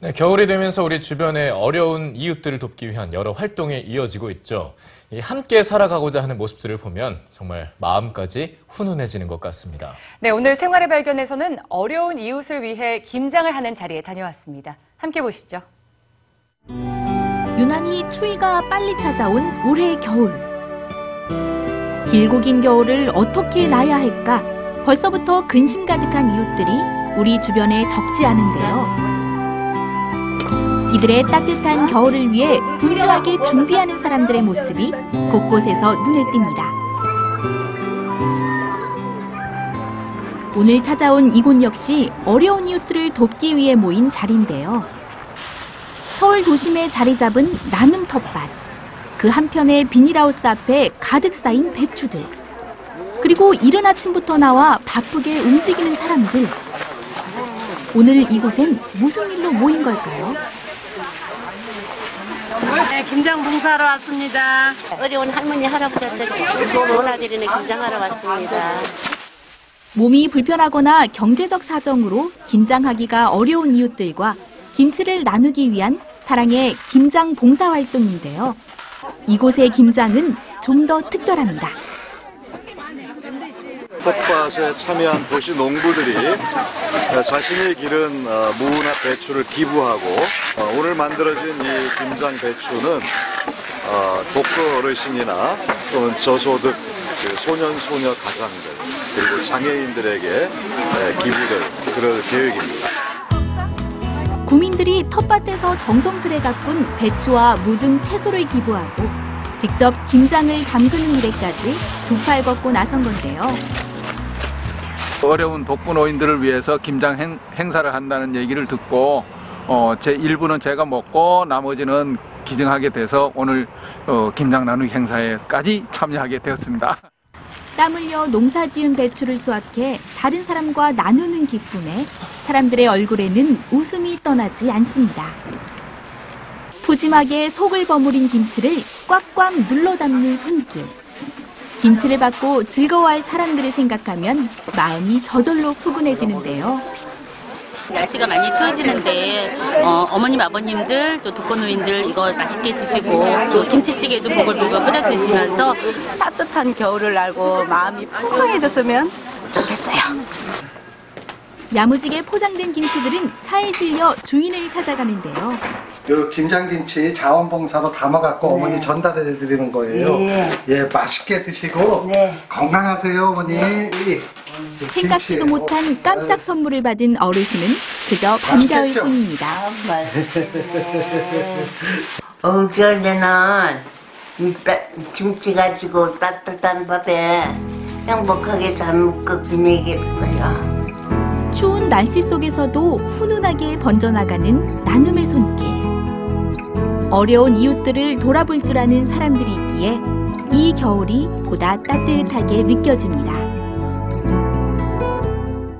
네, 겨울이 되면서 우리 주변의 어려운 이웃들을 돕기 위한 여러 활동이 이어지고 있죠. 이 함께 살아가고자 하는 모습들을 보면 정말 마음까지 훈훈해지는 것 같습니다. 네, 오늘 생활의 발견에서는 어려운 이웃을 위해 김장을 하는 자리에 다녀왔습니다. 함께 보시죠. 유난히 추위가 빨리 찾아온 올해 겨울. 길고 긴 겨울을 어떻게 나야 할까? 벌써부터 근심 가득한 이웃들이 우리 주변에 적지 않은데요. 이들의 따뜻한 겨울을 위해 분주하게 준비하는 사람들의 모습이 곳곳에서 눈에 띕니다. 오늘 찾아온 이곳 역시 어려운 이웃들을 돕기 위해 모인 자리인데요. 서울 도심에 자리 잡은 나눔 텃밭. 그 한편의 비닐하우스 앞에 가득 쌓인 배추들. 그리고 이른 아침부터 나와 바쁘게 움직이는 사람들. 오늘 이곳엔 무슨 일로 모인 걸까요? 네, 김장 봉사하러 왔습니다. 어려운 할머니 할아버지들 도와드리는 김장하러 왔습니다. 몸이 불편하거나 경제적 사정으로 김장하기가 어려운 이웃들과 김치를 나누기 위한 사랑의 김장 봉사 활동인데요. 이곳의 김장은 좀 더 특별합니다. 텃밭에 참여한 도시 농부들이 자신이 기른 어, 무나 배추를 기부하고 어, 오늘 만들어진 이 김장 배추는 어, 독거 어르신이나 또는 저소득 그 소년 소녀 가장들 그리고 장애인들에게 예, 기부될 그럴 계획입니다. 구민들이 텃밭에서 정성스레 가꾼 배추와 무등 채소를 기부하고 직접 김장을 담그는 일에까지 두 팔 걷고 나선 건데요. 어려운 독거 노인들을 위해서 김장 행, 행사를 한다는 얘기를 듣고 어, 제 일부는 제가 먹고 나머지는 기증하게 돼서 오늘 어, 김장 나누기 행사에까지 참여하게 되었습니다. 땀 흘려 농사 지은 배추를 수확해 다른 사람과 나누는 기쁨에 사람들의 얼굴에는 웃음이 떠나지 않습니다. 푸짐하게 속을 버무린 김치를 꽉꽉 눌러 담는 손길. 김치를 받고 즐거워할 사람들을 생각하면 마음이 저절로 푸근해지는데요. 날씨가 많이 추워지는데 어, 어머님 아버님들 또 독거노인들 이거 맛있게 드시고 또 김치찌개도 보글보글 끓여 드시면서 따뜻한 겨울을 알고 마음이 풍성해졌으면 좋겠어요. 야무지게 포장된 김치들은 차에 실려 주인을 찾아가는데요. 요 김장김치 자원봉사도 담아갖고 어머니 전달해 드리는 거예요. 예. 맛있게 드시고 건강하세요, 어머니. 이 생각지도 김치. 못한 깜짝 선물을 받은 어르신은 그저 반가울 맛있겠죠? 뿐입니다. 어, 겨울에는 이 따- 김치 가지고 따뜻한 밥에 행복하게 잘 먹고 지내겠어요. 추운 날씨 속에서도 훈훈하게 번져나가는 나눔의 손길. 어려운 이웃들을 돌아볼 줄 아는 사람들이 있기에 이 겨울이 보다 따뜻하게 느껴집니다.